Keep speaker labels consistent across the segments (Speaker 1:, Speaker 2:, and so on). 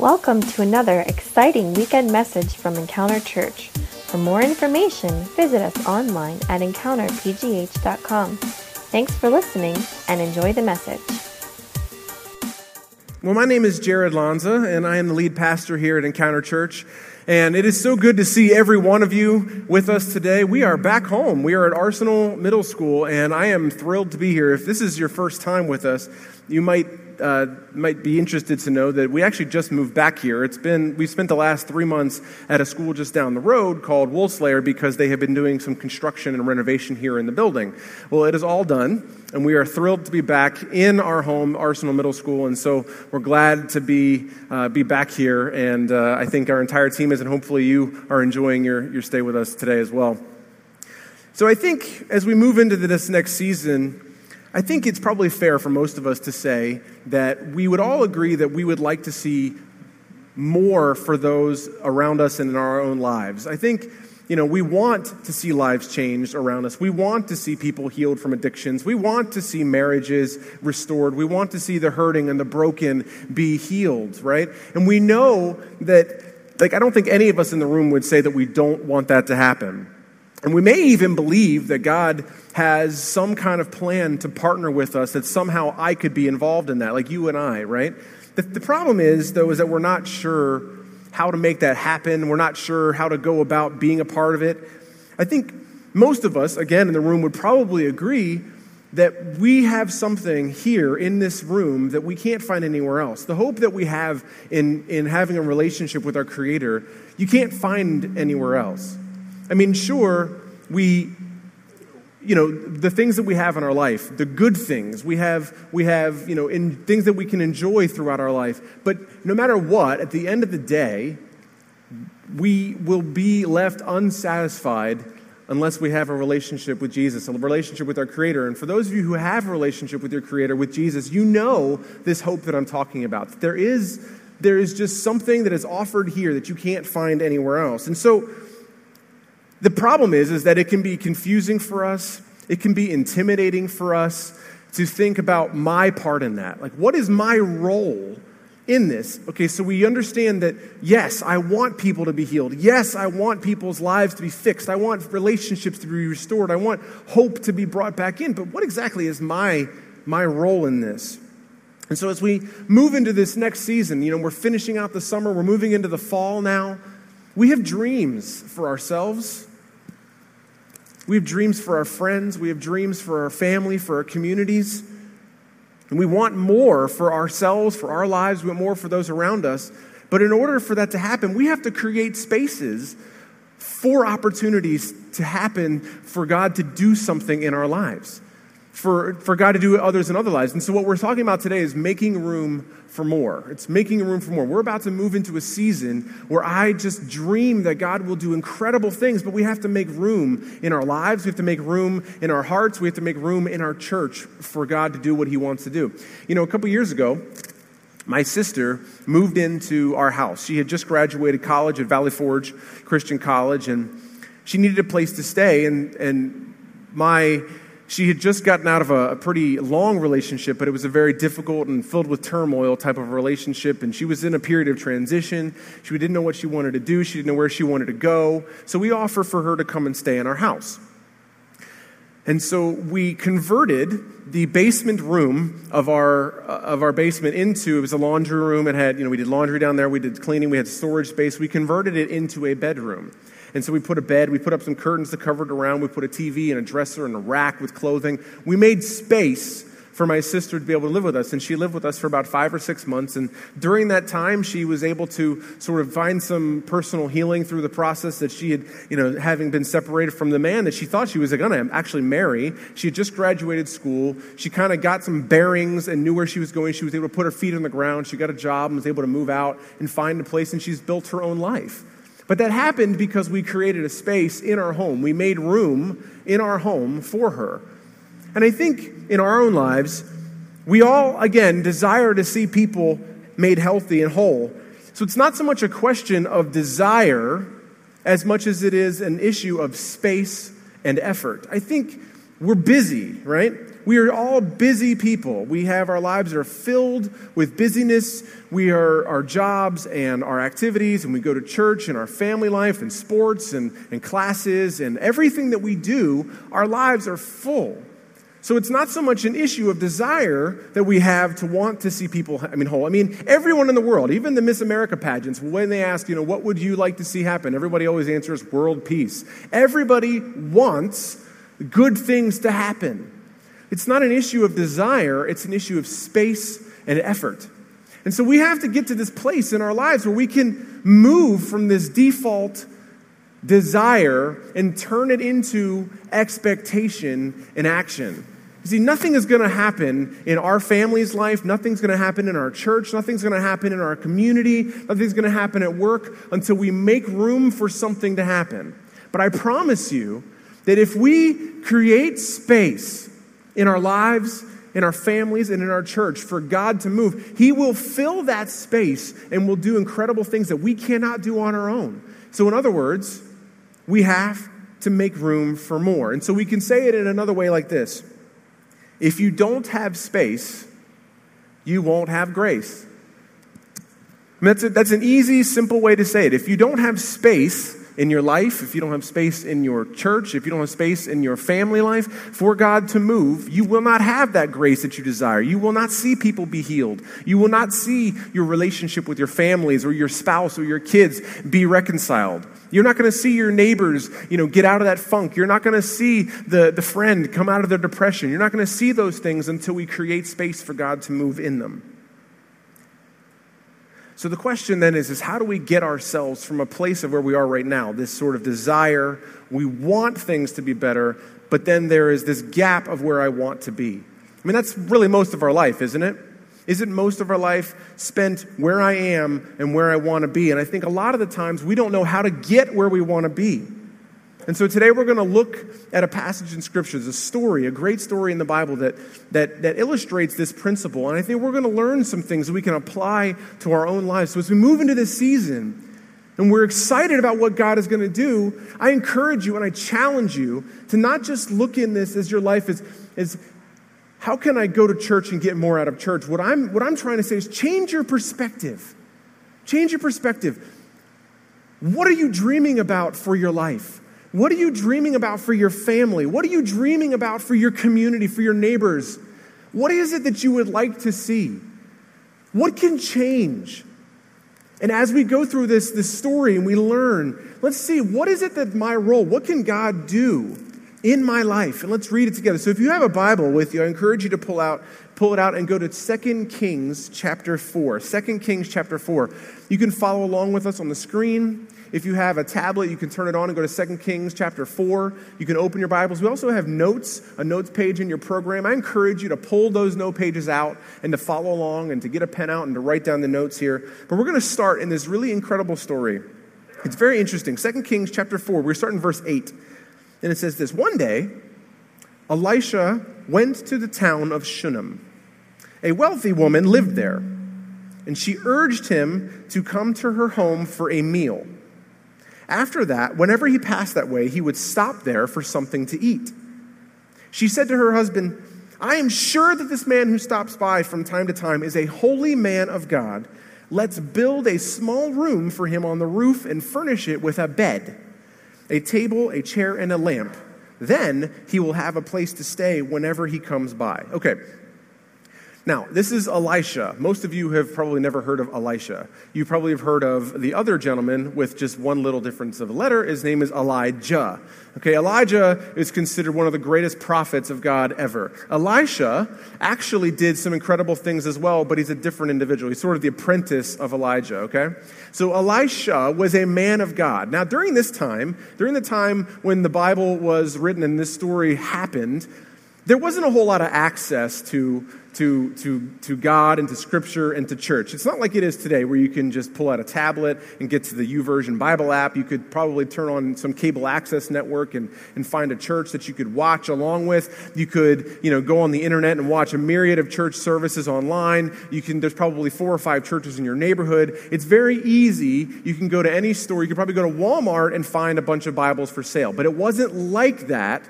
Speaker 1: Welcome to another exciting weekend message from Encounter Church. For more information, visit us online at encounterpgh.com. Thanks for listening and enjoy the message.
Speaker 2: Well, my name is Jared Lanza, and I am the lead pastor here at Encounter Church. And it is so good to see every one of you with us today. We are back home. We are at Arsenal Middle School, and I am thrilled to be here. If this is your first time with us, you might uh, might be interested to know that we actually just moved back here. It's been we spent the last three months at a school just down the road called Woolslair because they have been doing some construction and renovation here in the building. Well, it is all done, and we are thrilled to be back in our home, Arsenal Middle School, and so we're glad to be uh, be back here. And uh, I think our entire team is, and hopefully you are enjoying your your stay with us today as well. So I think as we move into this next season I think it's probably fair for most of us to say that we would all agree that we would like to see more for those around us and in our own lives. I think, you know, we want to see lives changed around us. We want to see people healed from addictions. We want to see marriages restored. We want to see the hurting and the broken be healed, right? And we know that, like, I don't think any of us in the room would say that we don't want that to happen. And we may even believe that God has some kind of plan to partner with us, that somehow I could be involved in that, like you and I, right? The, the, problem is, though, is that we're not sure how to make that happen. We're not sure how to go about being a part of it. I think most of us, again, in the room, would probably agree that we have something here in this room that we can't find anywhere else. The hope that we have in, in having a relationship with our Creator, you can't find anywhere else. I mean, sure, we, you know, the things that we have in our life, the good things, we have, we have, you know, in things that we can enjoy throughout our life. But no matter what, at the end of the day, we will be left unsatisfied unless we have a relationship with Jesus, a relationship with our Creator. And for those of you who have a relationship with your Creator, with Jesus, you know this hope that I'm talking about. There is, there is just something that is offered here that you can't find anywhere else. And so, the problem is, is that it can be confusing for us. It can be intimidating for us to think about my part in that. Like, what is my role in this? Okay, so we understand that, yes, I want people to be healed. Yes, I want people's lives to be fixed. I want relationships to be restored. I want hope to be brought back in. But what exactly is my, my role in this? And so as we move into this next season, you know, we're finishing out the summer, we're moving into the fall now. We have dreams for ourselves. We have dreams for our friends, we have dreams for our family, for our communities. And we want more for ourselves, for our lives, we want more for those around us. But in order for that to happen, we have to create spaces for opportunities to happen for God to do something in our lives, for, for God to do others in other lives. And so, what we're talking about today is making room for more. It's making room for more. We're about to move into a season where I just dream that God will do incredible things, but we have to make room in our lives. We have to make room in our hearts. We have to make room in our church for God to do what He wants to do. You know, a couple years ago, my sister moved into our house. She had just graduated college at Valley Forge Christian College, and she needed a place to stay. And, and my she had just gotten out of a, a, pretty long relationship, but it was a very difficult and filled with turmoil type of relationship. And she was in a period of transition. She didn't know what she wanted to do, she didn't know where she wanted to go. So we offered for her to come and stay in our house. And so we converted the basement room of our, uh, of our basement into, it was a laundry room. It had, you know, we did laundry down there, we did cleaning, we had storage space. We converted it into a bedroom. And so we put a bed, we put up some curtains to cover it around, we put a TV and a dresser and a rack with clothing. We made space for my sister to be able to live with us. And she lived with us for about five or six months. And during that time, she was able to sort of find some personal healing through the process that she had, you know, having been separated from the man that she thought she was going to actually marry. She had just graduated school. She kind of got some bearings and knew where she was going. She was able to put her feet on the ground. She got a job and was able to move out and find a place. And she's built her own life. But that happened because we created a space in our home. We made room in our home for her. And I think in our own lives, we all, again, desire to see people made healthy and whole. So it's not so much a question of desire as much as it is an issue of space and effort. I think we're busy, right? we are all busy people. We have our lives are filled with busyness. We are our jobs and our activities, and we go to church and our family life and sports and, and classes and everything that we do. Our lives are full. So it's not so much an issue of desire that we have to want to see people, I mean, whole. I mean, everyone in the world, even the Miss America pageants, when they ask, you know, what would you like to see happen? Everybody always answers world peace. Everybody wants good things to happen. It's not an issue of desire, it's an issue of space and effort. And so we have to get to this place in our lives where we can move from this default desire and turn it into expectation and action. You see, nothing is going to happen in our family's life, nothing's going to happen in our church, nothing's going to happen in our community, nothing's going to happen at work until we make room for something to happen. But I promise you that if we create space in our lives, in our families, and in our church for God to move, He will fill that space and will do incredible things that we cannot do on our own. So, in other words, we have to make room for more. And so we can say it in another way like this if you don't have space, you won't have grace. That's, a, that's an easy, simple way to say it. If you don't have space in your life, if you don't have space in your church, if you don't have space in your family life for God to move, you will not have that grace that you desire. You will not see people be healed. You will not see your relationship with your families or your spouse or your kids be reconciled. You're not going to see your neighbors, you know, get out of that funk. You're not going to see the, the friend come out of their depression. You're not going to see those things until we create space for God to move in them. So the question then is, is how do we get ourselves from a place of where we are right now, this sort of desire, we want things to be better, but then there is this gap of where I want to be. I mean, that's really most of our life, isn't it? Isn't most of our life spent where I am and where I want to be? And I think a lot of the times we don't know how to get where we want to be. And so today we're going to look at a passage in Scripture, a story, a great story in the Bible that, that, that illustrates this principle. And I think we're going to learn some things we can apply to our own lives. So as we move into this season, and we're excited about what God is going to do, I encourage you and I challenge you to not just look in this as your life is, is how can I go to church and get more out of church? What I'm, what I'm trying to say is change your perspective. Change your perspective. What are you dreaming about for your life? What are you dreaming about for your family? What are you dreaming about for your community, for your neighbors? What is it that you would like to see? What can change? And as we go through this, this story and we learn, let's see what is it that my role, what can God do in my life? And let's read it together. So if you have a Bible with you, I encourage you to pull out, pull it out and go to 2 Kings chapter 4. 2 Kings chapter 4. You can follow along with us on the screen. If you have a tablet, you can turn it on and go to 2 Kings chapter 4. You can open your Bibles. We also have notes, a notes page in your program. I encourage you to pull those note pages out and to follow along and to get a pen out and to write down the notes here. But we're going to start in this really incredible story. It's very interesting. 2 Kings chapter 4, we're starting verse 8. And it says this One day, Elisha went to the town of Shunem. A wealthy woman lived there, and she urged him to come to her home for a meal. After that, whenever he passed that way, he would stop there for something to eat. She said to her husband, I am sure that this man who stops by from time to time is a holy man of God. Let's build a small room for him on the roof and furnish it with a bed, a table, a chair, and a lamp. Then he will have a place to stay whenever he comes by. Okay, now, this is Elisha. Most of you have probably never heard of Elisha. You probably have heard of the other gentleman with just one little difference of a letter. His name is Elijah. Okay, Elijah is considered one of the greatest prophets of God ever. Elisha actually did some incredible things as well, but he's a different individual. He's sort of the apprentice of Elijah, okay? So Elisha was a man of God. Now, during this time, during the time when the Bible was written and this story happened, there wasn't a whole lot of access to to, to, to God and to Scripture and to church. It's not like it is today where you can just pull out a tablet and get to the YouVersion Bible app. You could probably turn on some cable access network and, and find a church that you could watch along with. You could, you know, go on the internet and watch a myriad of church services online. You can, there's probably four or five churches in your neighborhood. It's very easy. You can go to any store. You could probably go to Walmart and find a bunch of Bibles for sale. But it wasn't like that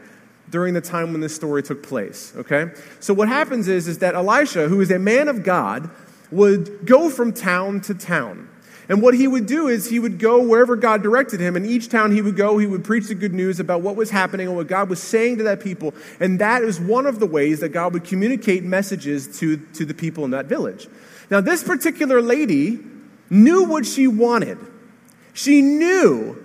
Speaker 2: during the time when this story took place, okay? So what happens is, is that Elisha, who is a man of God, would go from town to town. And what he would do is he would go wherever God directed him, and each town he would go, he would preach the good news about what was happening and what God was saying to that people. And that is one of the ways that God would communicate messages to, to the people in that village. Now, this particular lady knew what she wanted. She knew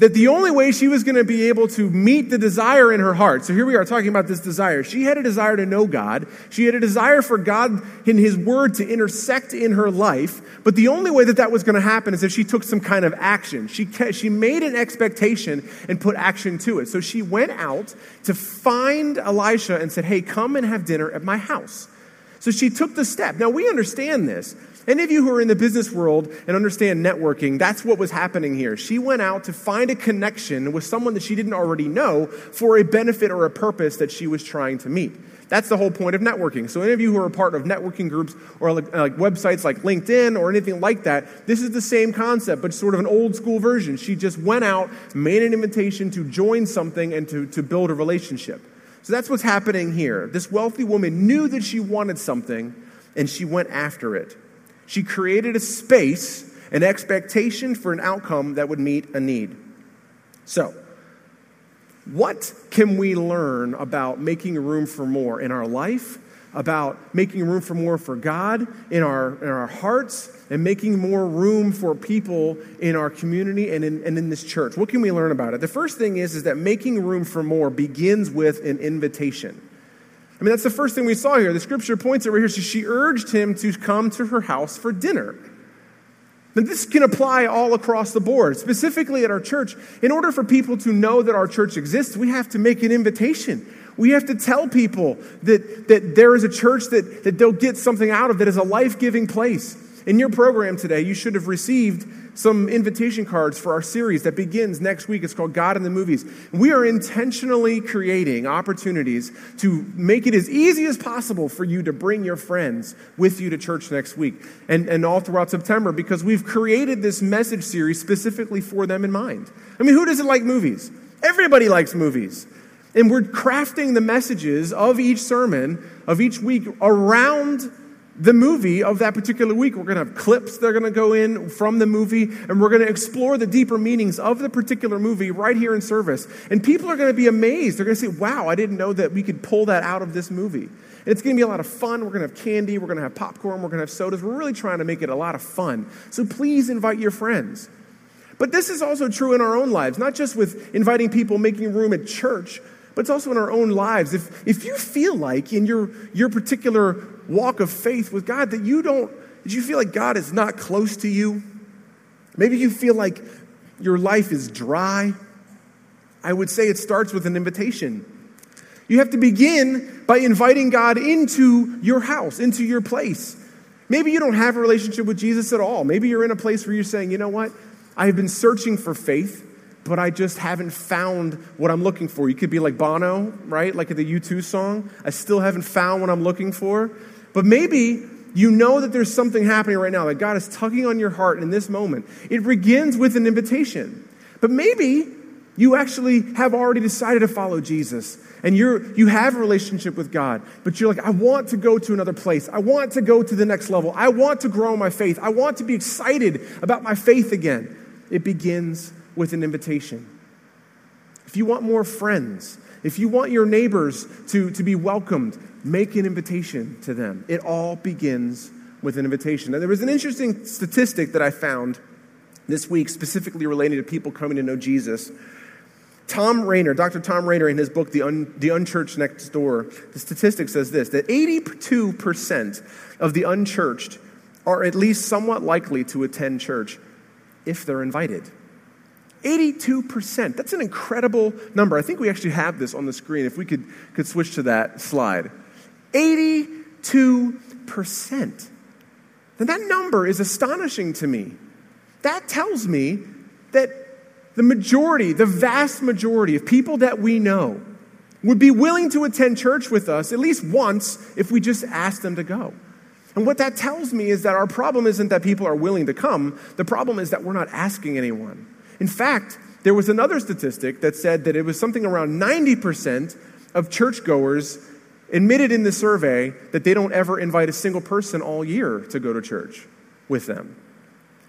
Speaker 2: that the only way she was going to be able to meet the desire in her heart. So here we are talking about this desire. She had a desire to know God. She had a desire for God in His Word to intersect in her life. But the only way that that was going to happen is if she took some kind of action. She, she made an expectation and put action to it. So she went out to find Elisha and said, Hey, come and have dinner at my house. So she took the step. Now we understand this. Any of you who are in the business world and understand networking, that's what was happening here. She went out to find a connection with someone that she didn't already know for a benefit or a purpose that she was trying to meet. That's the whole point of networking. So, any of you who are a part of networking groups or like, uh, like, websites like LinkedIn or anything like that, this is the same concept, but sort of an old school version. She just went out, made an invitation to join something and to, to build a relationship. So, that's what's happening here. This wealthy woman knew that she wanted something and she went after it. She created a space, an expectation for an outcome that would meet a need. So, what can we learn about making room for more in our life, about making room for more for God in our, in our hearts, and making more room for people in our community and in, and in this church? What can we learn about it? The first thing is, is that making room for more begins with an invitation. I mean, that's the first thing we saw here. The scripture points it right here. So she urged him to come to her house for dinner. And this can apply all across the board, specifically at our church. In order for people to know that our church exists, we have to make an invitation. We have to tell people that, that there is a church that, that they'll get something out of that is a life giving place. In your program today, you should have received some invitation cards for our series that begins next week. It's called God in the Movies. We are intentionally creating opportunities to make it as easy as possible for you to bring your friends with you to church next week and, and all throughout September because we've created this message series specifically for them in mind. I mean, who doesn't like movies? Everybody likes movies. And we're crafting the messages of each sermon, of each week, around the movie of that particular week. We're going to have clips that are going to go in from the movie, and we're going to explore the deeper meanings of the particular movie right here in service. And people are going to be amazed. They're going to say, wow, I didn't know that we could pull that out of this movie. And it's going to be a lot of fun. We're going to have candy, we're going to have popcorn, we're going to have sodas. We're really trying to make it a lot of fun. So please invite your friends. But this is also true in our own lives, not just with inviting people, making room at church, but it's also in our own lives. If, if you feel like in your, your particular walk of faith with God that you don't, that you feel like God is not close to you, maybe you feel like your life is dry, I would say it starts with an invitation. You have to begin by inviting God into your house, into your place. Maybe you don't have a relationship with Jesus at all. Maybe you're in a place where you're saying, you know what? I've been searching for faith but I just haven't found what I'm looking for. You could be like Bono, right? Like the U2 song. I still haven't found what I'm looking for. But maybe you know that there's something happening right now, that God is tugging on your heart in this moment. It begins with an invitation. But maybe you actually have already decided to follow Jesus and you're, you have a relationship with God, but you're like, I want to go to another place. I want to go to the next level. I want to grow my faith. I want to be excited about my faith again. It begins with an invitation. If you want more friends, if you want your neighbors to, to be welcomed, make an invitation to them. It all begins with an invitation. And there was an interesting statistic that I found this week, specifically relating to people coming to know Jesus. Thom Rainer, Dr. Thom Rainer, in his book, The, Un, the Unchurched Next Door, the statistic says this that 82% of the unchurched are at least somewhat likely to attend church if they're invited. 82%. That's an incredible number. I think we actually have this on the screen if we could, could switch to that slide. 82%. Then that number is astonishing to me. That tells me that the majority, the vast majority of people that we know would be willing to attend church with us at least once if we just asked them to go. And what that tells me is that our problem isn't that people are willing to come, the problem is that we're not asking anyone. In fact, there was another statistic that said that it was something around 90% of churchgoers admitted in the survey that they don't ever invite a single person all year to go to church with them.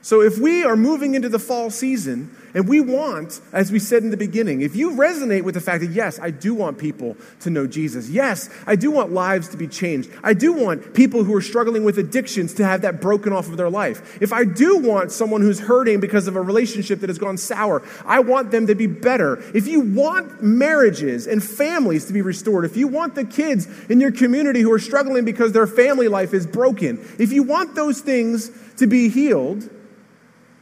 Speaker 2: So, if we are moving into the fall season and we want, as we said in the beginning, if you resonate with the fact that, yes, I do want people to know Jesus. Yes, I do want lives to be changed. I do want people who are struggling with addictions to have that broken off of their life. If I do want someone who's hurting because of a relationship that has gone sour, I want them to be better. If you want marriages and families to be restored, if you want the kids in your community who are struggling because their family life is broken, if you want those things to be healed,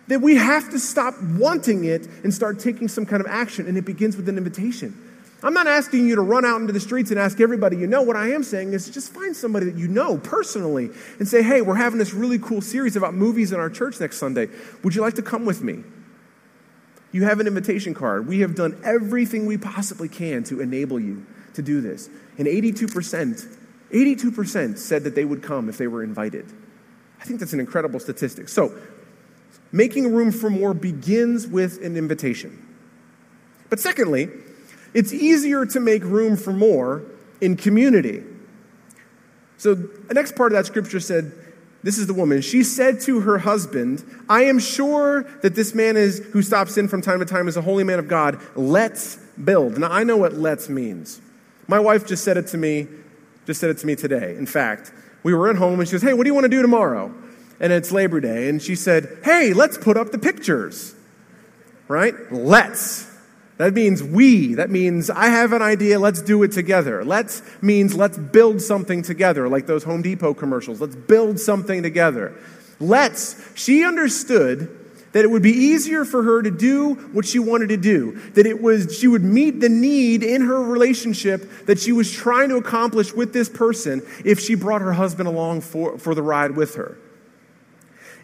Speaker 2: that we have to stop wanting it and start taking some kind of action. And it begins with an invitation. I'm not asking you to run out into the streets and ask everybody you know. What I am saying is just find somebody that you know personally and say, hey, we're having this really cool series about movies in our church next Sunday. Would you like to come with me? You have an invitation card. We have done everything we possibly can to enable you to do this. And 82%, 82% said that they would come if they were invited. I think that's an incredible statistic. So, Making room for more begins with an invitation. But secondly, it's easier to make room for more in community. So the next part of that scripture said, this is the woman. She said to her husband, I am sure that this man is who stops in from time to time is a holy man of God. Let's build. Now I know what let's means. My wife just said it to me, just said it to me today. In fact, we were at home and she goes, Hey, what do you want to do tomorrow? And it's Labor Day, and she said, Hey, let's put up the pictures. Right? Let's. That means we. That means I have an idea, let's do it together. Let's means let's build something together, like those Home Depot commercials. Let's build something together. Let's. She understood that it would be easier for her to do what she wanted to do that it was she would meet the need in her relationship that she was trying to accomplish with this person if she brought her husband along for, for the ride with her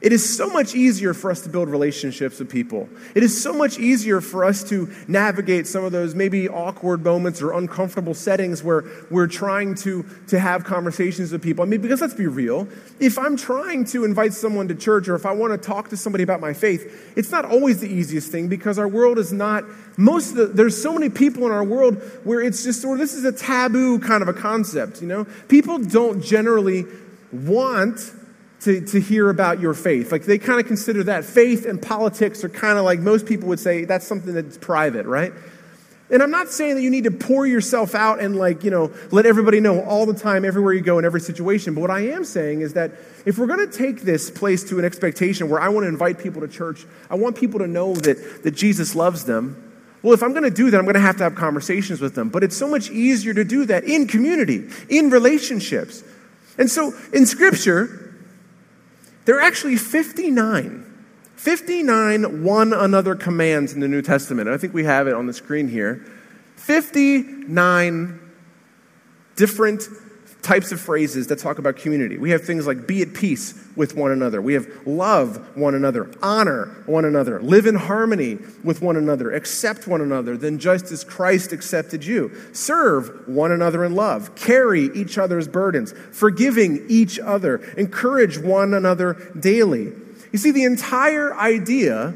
Speaker 2: it is so much easier for us to build relationships with people. It is so much easier for us to navigate some of those maybe awkward moments or uncomfortable settings where we're trying to, to have conversations with people. I mean, because let's be real, if I'm trying to invite someone to church or if I want to talk to somebody about my faith, it's not always the easiest thing because our world is not, most of the, there's so many people in our world where it's just, or this is a taboo kind of a concept, you know? People don't generally want to, to hear about your faith. Like they kind of consider that faith and politics are kind of like most people would say that's something that's private, right? And I'm not saying that you need to pour yourself out and like, you know, let everybody know all the time, everywhere you go, in every situation. But what I am saying is that if we're going to take this place to an expectation where I want to invite people to church, I want people to know that, that Jesus loves them. Well, if I'm going to do that, I'm going to have to have conversations with them. But it's so much easier to do that in community, in relationships. And so in Scripture, there are actually 59. 59 one another commands in the New Testament. I think we have it on the screen here. 59 different types of phrases that talk about community. We have things like be at peace with one another. We have love one another, honor one another, live in harmony with one another, accept one another, then just as Christ accepted you. Serve one another in love, carry each other's burdens, forgiving each other, encourage one another daily. You see, the entire idea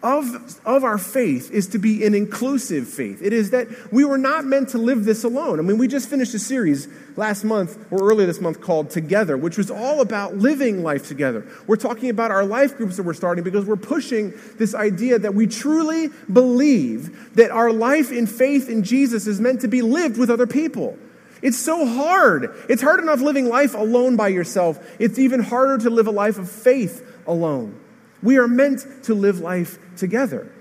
Speaker 2: of, of our faith is to be an inclusive faith. It is that we were not meant to live this alone. I mean, we just finished a series last month or earlier this month called Together, which was all about living life together. We're talking about our life groups that we're starting because we're pushing this idea that we truly believe that our life in faith in Jesus is meant to be lived with other people. It's so hard. It's hard enough living life alone by yourself. It's even harder to live a life of faith alone. We are meant to live life together.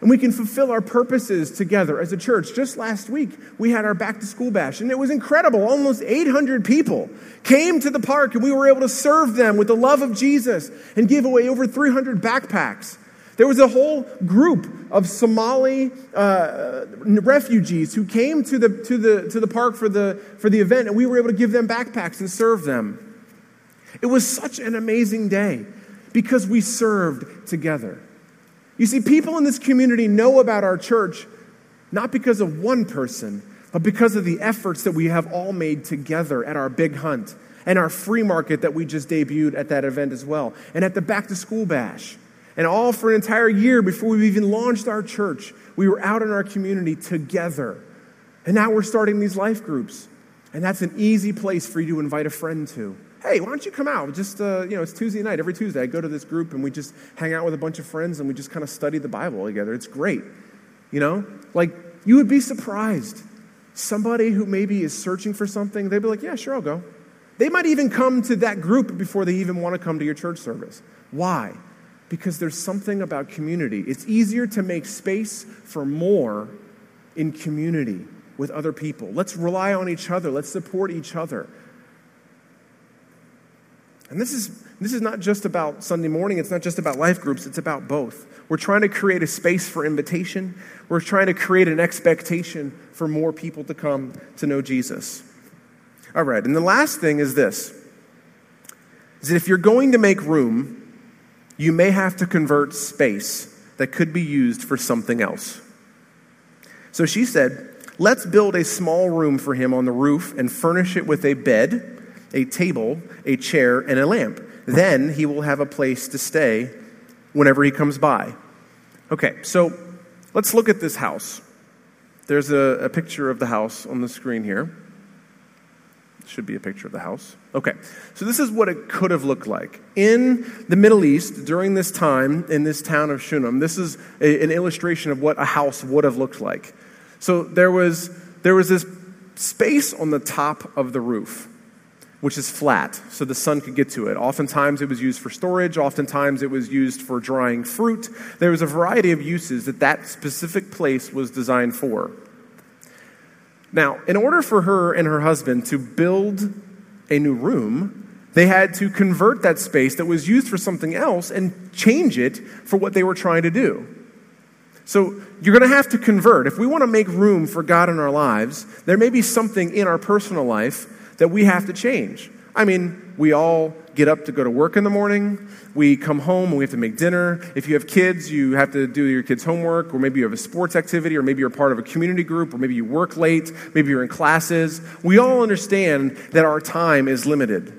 Speaker 2: And we can fulfill our purposes together as a church. Just last week, we had our back to school bash, and it was incredible. Almost 800 people came to the park, and we were able to serve them with the love of Jesus and give away over 300 backpacks. There was a whole group of Somali uh, refugees who came to the, to, the, to the park for the, for the event, and we were able to give them backpacks and serve them. It was such an amazing day because we served together. You see, people in this community know about our church not because of one person, but because of the efforts that we have all made together at our big hunt and our free market that we just debuted at that event as well, and at the back to school bash. And all for an entire year before we even launched our church, we were out in our community together. And now we're starting these life groups. And that's an easy place for you to invite a friend to. Hey, why don't you come out? Just, uh, you know, it's Tuesday night. Every Tuesday, I go to this group and we just hang out with a bunch of friends and we just kind of study the Bible together. It's great. You know? Like, you would be surprised. Somebody who maybe is searching for something, they'd be like, yeah, sure, I'll go. They might even come to that group before they even want to come to your church service. Why? Because there's something about community. It's easier to make space for more in community with other people. Let's rely on each other. Let's support each other. And this is, this is not just about Sunday morning, it's not just about life groups, it's about both. We're trying to create a space for invitation, we're trying to create an expectation for more people to come to know Jesus. All right, and the last thing is this is that if you're going to make room, you may have to convert space that could be used for something else. So she said, Let's build a small room for him on the roof and furnish it with a bed, a table, a chair, and a lamp. Then he will have a place to stay whenever he comes by. Okay, so let's look at this house. There's a, a picture of the house on the screen here. Should be a picture of the house. Okay, so this is what it could have looked like. In the Middle East, during this time, in this town of Shunem, this is a, an illustration of what a house would have looked like. So there was, there was this space on the top of the roof, which is flat, so the sun could get to it. Oftentimes it was used for storage, oftentimes it was used for drying fruit. There was a variety of uses that that specific place was designed for. Now, in order for her and her husband to build a new room, they had to convert that space that was used for something else and change it for what they were trying to do. So you're going to have to convert. If we want to make room for God in our lives, there may be something in our personal life that we have to change. I mean, we all get up to go to work in the morning. We come home and we have to make dinner. If you have kids, you have to do your kids' homework, or maybe you have a sports activity, or maybe you're part of a community group, or maybe you work late, maybe you're in classes. We all understand that our time is limited.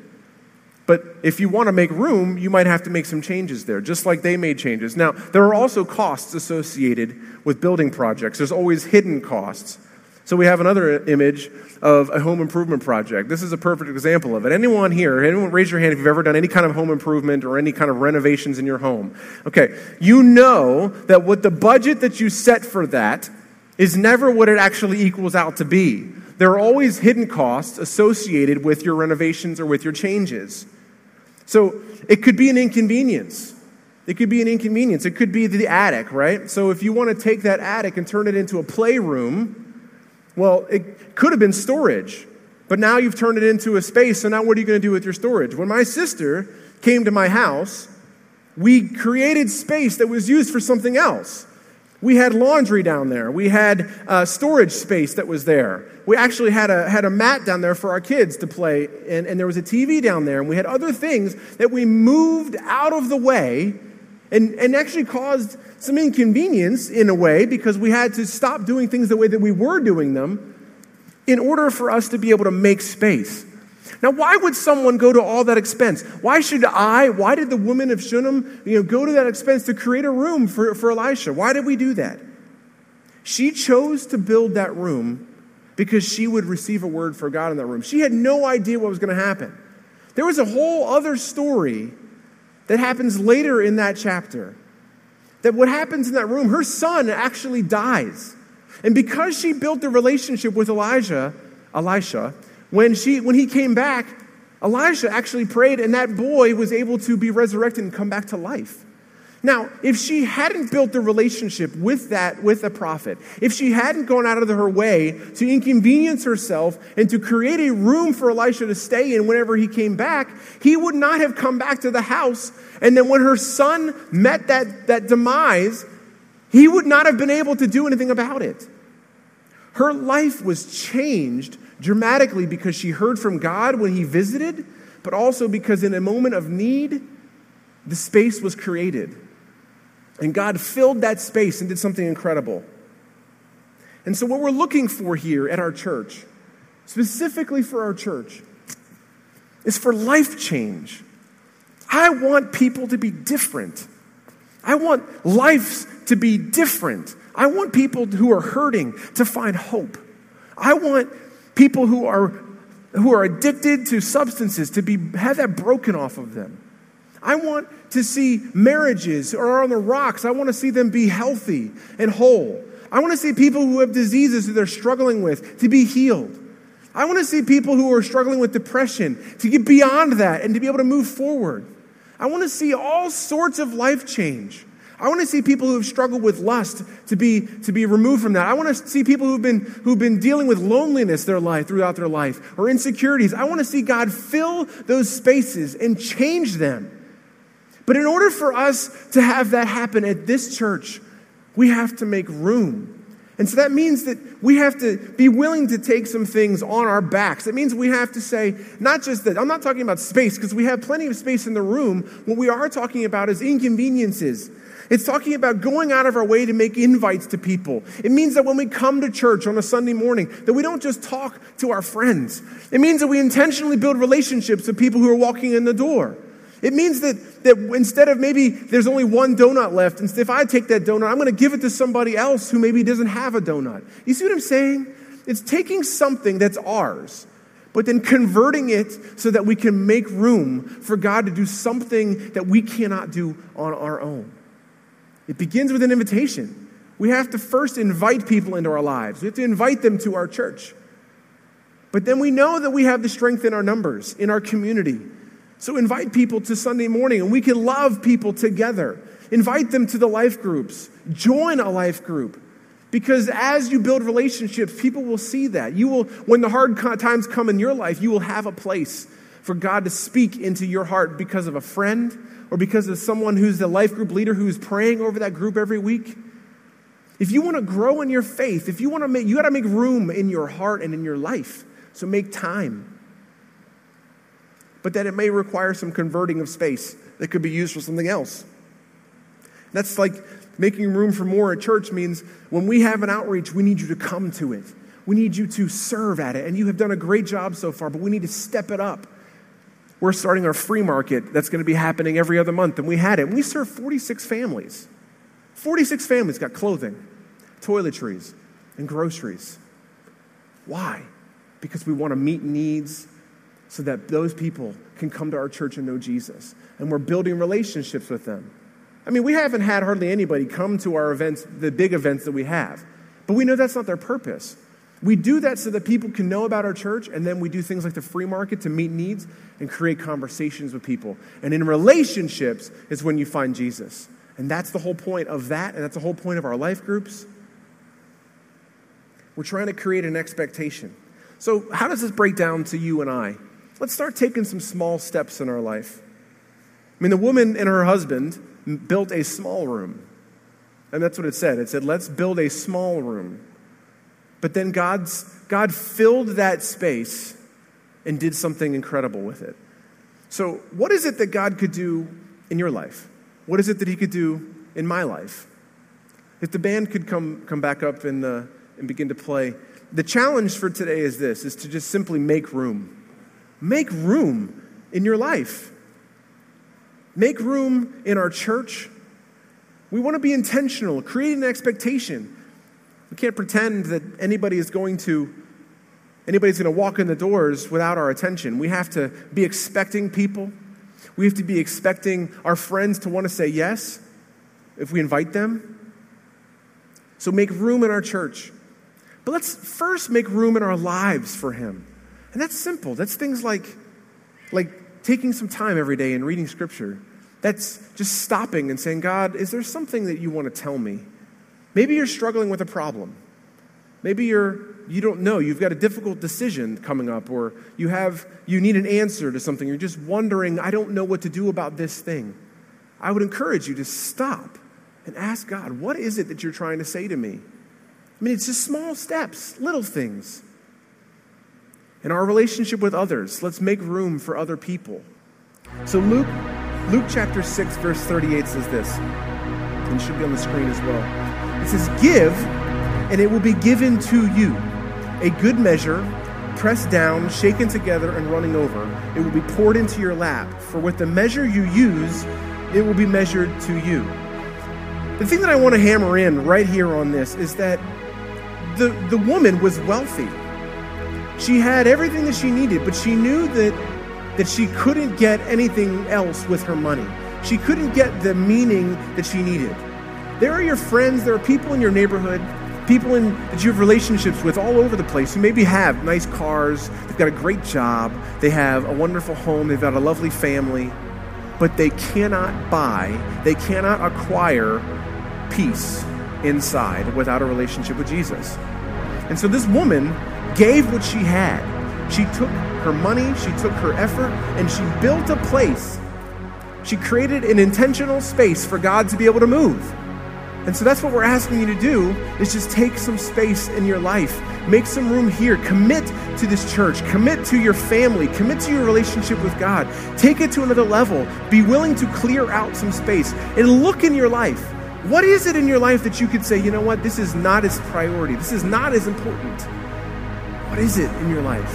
Speaker 2: But if you want to make room, you might have to make some changes there, just like they made changes. Now, there are also costs associated with building projects, there's always hidden costs. So we have another image of a home improvement project. This is a perfect example of it. Anyone here, anyone raise your hand if you've ever done any kind of home improvement or any kind of renovations in your home. Okay, you know that what the budget that you set for that is never what it actually equals out to be. There are always hidden costs associated with your renovations or with your changes. So it could be an inconvenience. It could be an inconvenience. It could be the attic, right? So if you want to take that attic and turn it into a playroom, well, it could have been storage, but now you've turned it into a space, so now what are you going to do with your storage? When my sister came to my house, we created space that was used for something else. We had laundry down there. We had uh, storage space that was there. We actually had a, had a mat down there for our kids to play, and, and there was a TV down there, and we had other things that we moved out of the way and, and actually caused some inconvenience in a way because we had to stop doing things the way that we were doing them in order for us to be able to make space. Now, why would someone go to all that expense? Why should I, why did the woman of Shunem, you know, go to that expense to create a room for, for Elisha? Why did we do that? She chose to build that room because she would receive a word for God in that room. She had no idea what was going to happen. There was a whole other story that happens later in that chapter. That what happens in that room, her son actually dies. And because she built a relationship with Elijah, Elisha, when, she, when he came back, Elijah actually prayed, and that boy was able to be resurrected and come back to life. Now, if she hadn't built the relationship with that, with a prophet, if she hadn't gone out of her way to inconvenience herself and to create a room for Elisha to stay in whenever he came back, he would not have come back to the house. And then when her son met that, that demise, he would not have been able to do anything about it. Her life was changed dramatically because she heard from God when he visited, but also because in a moment of need, the space was created. And God filled that space and did something incredible. And so, what we're looking for here at our church, specifically for our church, is for life change. I want people to be different. I want lives to be different. I want people who are hurting to find hope. I want people who are, who are addicted to substances to be, have that broken off of them. I want to see marriages are on the rocks. I want to see them be healthy and whole. I want to see people who have diseases that they're struggling with to be healed. I want to see people who are struggling with depression to get beyond that and to be able to move forward. I want to see all sorts of life change. I want to see people who have struggled with lust to be, to be removed from that. I want to see people who've been, who've been dealing with loneliness their life, throughout their life or insecurities. I want to see God fill those spaces and change them. But in order for us to have that happen at this church, we have to make room. And so that means that we have to be willing to take some things on our backs. It means we have to say, not just that, I'm not talking about space because we have plenty of space in the room. What we are talking about is inconveniences. It's talking about going out of our way to make invites to people. It means that when we come to church on a Sunday morning, that we don't just talk to our friends. It means that we intentionally build relationships with people who are walking in the door. It means that, that instead of maybe there's only one donut left, and if I take that donut, I'm going to give it to somebody else who maybe doesn't have a donut. You see what I'm saying? It's taking something that's ours, but then converting it so that we can make room for God to do something that we cannot do on our own. It begins with an invitation. We have to first invite people into our lives, we have to invite them to our church. But then we know that we have the strength in our numbers, in our community so invite people to Sunday morning and we can love people together. Invite them to the life groups. Join a life group. Because as you build relationships, people will see that. You will, when the hard times come in your life, you will have a place for God to speak into your heart because of a friend or because of someone who's the life group leader who's praying over that group every week. If you want to grow in your faith, if you want to make, you got to make room in your heart and in your life. So make time but that it may require some converting of space that could be used for something else. That's like making room for more at church means when we have an outreach, we need you to come to it. We need you to serve at it. And you have done a great job so far, but we need to step it up. We're starting our free market that's going to be happening every other month, and we had it. And we serve 46 families. 46 families got clothing, toiletries, and groceries. Why? Because we want to meet needs so that those people can come to our church and know Jesus. And we're building relationships with them. I mean, we haven't had hardly anybody come to our events, the big events that we have, but we know that's not their purpose. We do that so that people can know about our church, and then we do things like the free market to meet needs and create conversations with people. And in relationships is when you find Jesus. And that's the whole point of that, and that's the whole point of our life groups. We're trying to create an expectation. So, how does this break down to you and I? Let's start taking some small steps in our life. I mean, the woman and her husband built a small room. And that's what it said. It said, let's build a small room. But then God's, God filled that space and did something incredible with it. So, what is it that God could do in your life? What is it that He could do in my life? If the band could come, come back up and, uh, and begin to play, the challenge for today is this, is to just simply make room. Make room in your life. Make room in our church. We want to be intentional, creating an expectation. We can't pretend that anybody is going to anybody's going to walk in the doors without our attention. We have to be expecting people. We have to be expecting our friends to want to say yes if we invite them. So make room in our church. But let's first make room in our lives for him. And that's simple. That's things like, like taking some time every day and reading scripture. That's just stopping and saying, God, is there something that you want to tell me? Maybe you're struggling with a problem. Maybe you're you don't know, you've got a difficult decision coming up or you have you need an answer to something. You're just wondering, I don't know what to do about this thing. I would encourage you to stop and ask God, what is it that you're trying to say to me? I mean, it's just small steps, little things. In our relationship with others, let's make room for other people. So Luke, Luke chapter 6, verse 38 says this, and should be on the screen as well. It says, Give, and it will be given to you. A good measure, pressed down, shaken together, and running over. It will be poured into your lap. For with the measure you use, it will be measured to you. The thing that I want to hammer in right here on this is that the, the woman was wealthy. She had everything that she needed, but she knew that, that she couldn't get anything else with her money. She couldn't get the meaning that she needed. There are your friends, there are people in your neighborhood, people in, that you have relationships with all over the place who maybe have nice cars, they've got a great job, they have a wonderful home, they've got a lovely family, but they cannot buy, they cannot acquire peace inside without a relationship with Jesus. And so this woman gave what she had. She took her money, she took her effort, and she built a place. She created an intentional space for God to be able to move. And so that's what we're asking you to do is just take some space in your life. Make some room here. Commit to this church. Commit to your family. Commit to your relationship with God. Take it to another level. Be willing to clear out some space and look in your life. What is it in your life that you could say, you know what, this is not as priority. This is not as important. What is it in your life?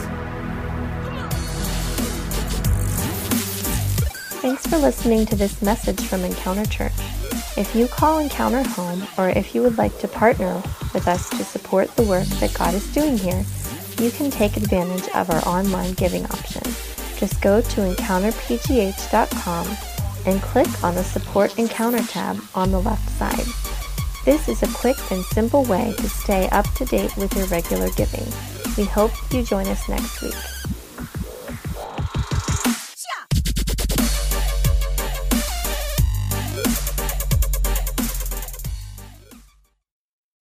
Speaker 1: Thanks for listening to this message from Encounter Church. If you call Encounter home, or if you would like to partner with us to support the work that God is doing here, you can take advantage of our online giving option. Just go to encounterpgh.com and click on the Support Encounter tab on the left side. This is a quick and simple way to stay up to date with your regular giving. We hope you join us next week.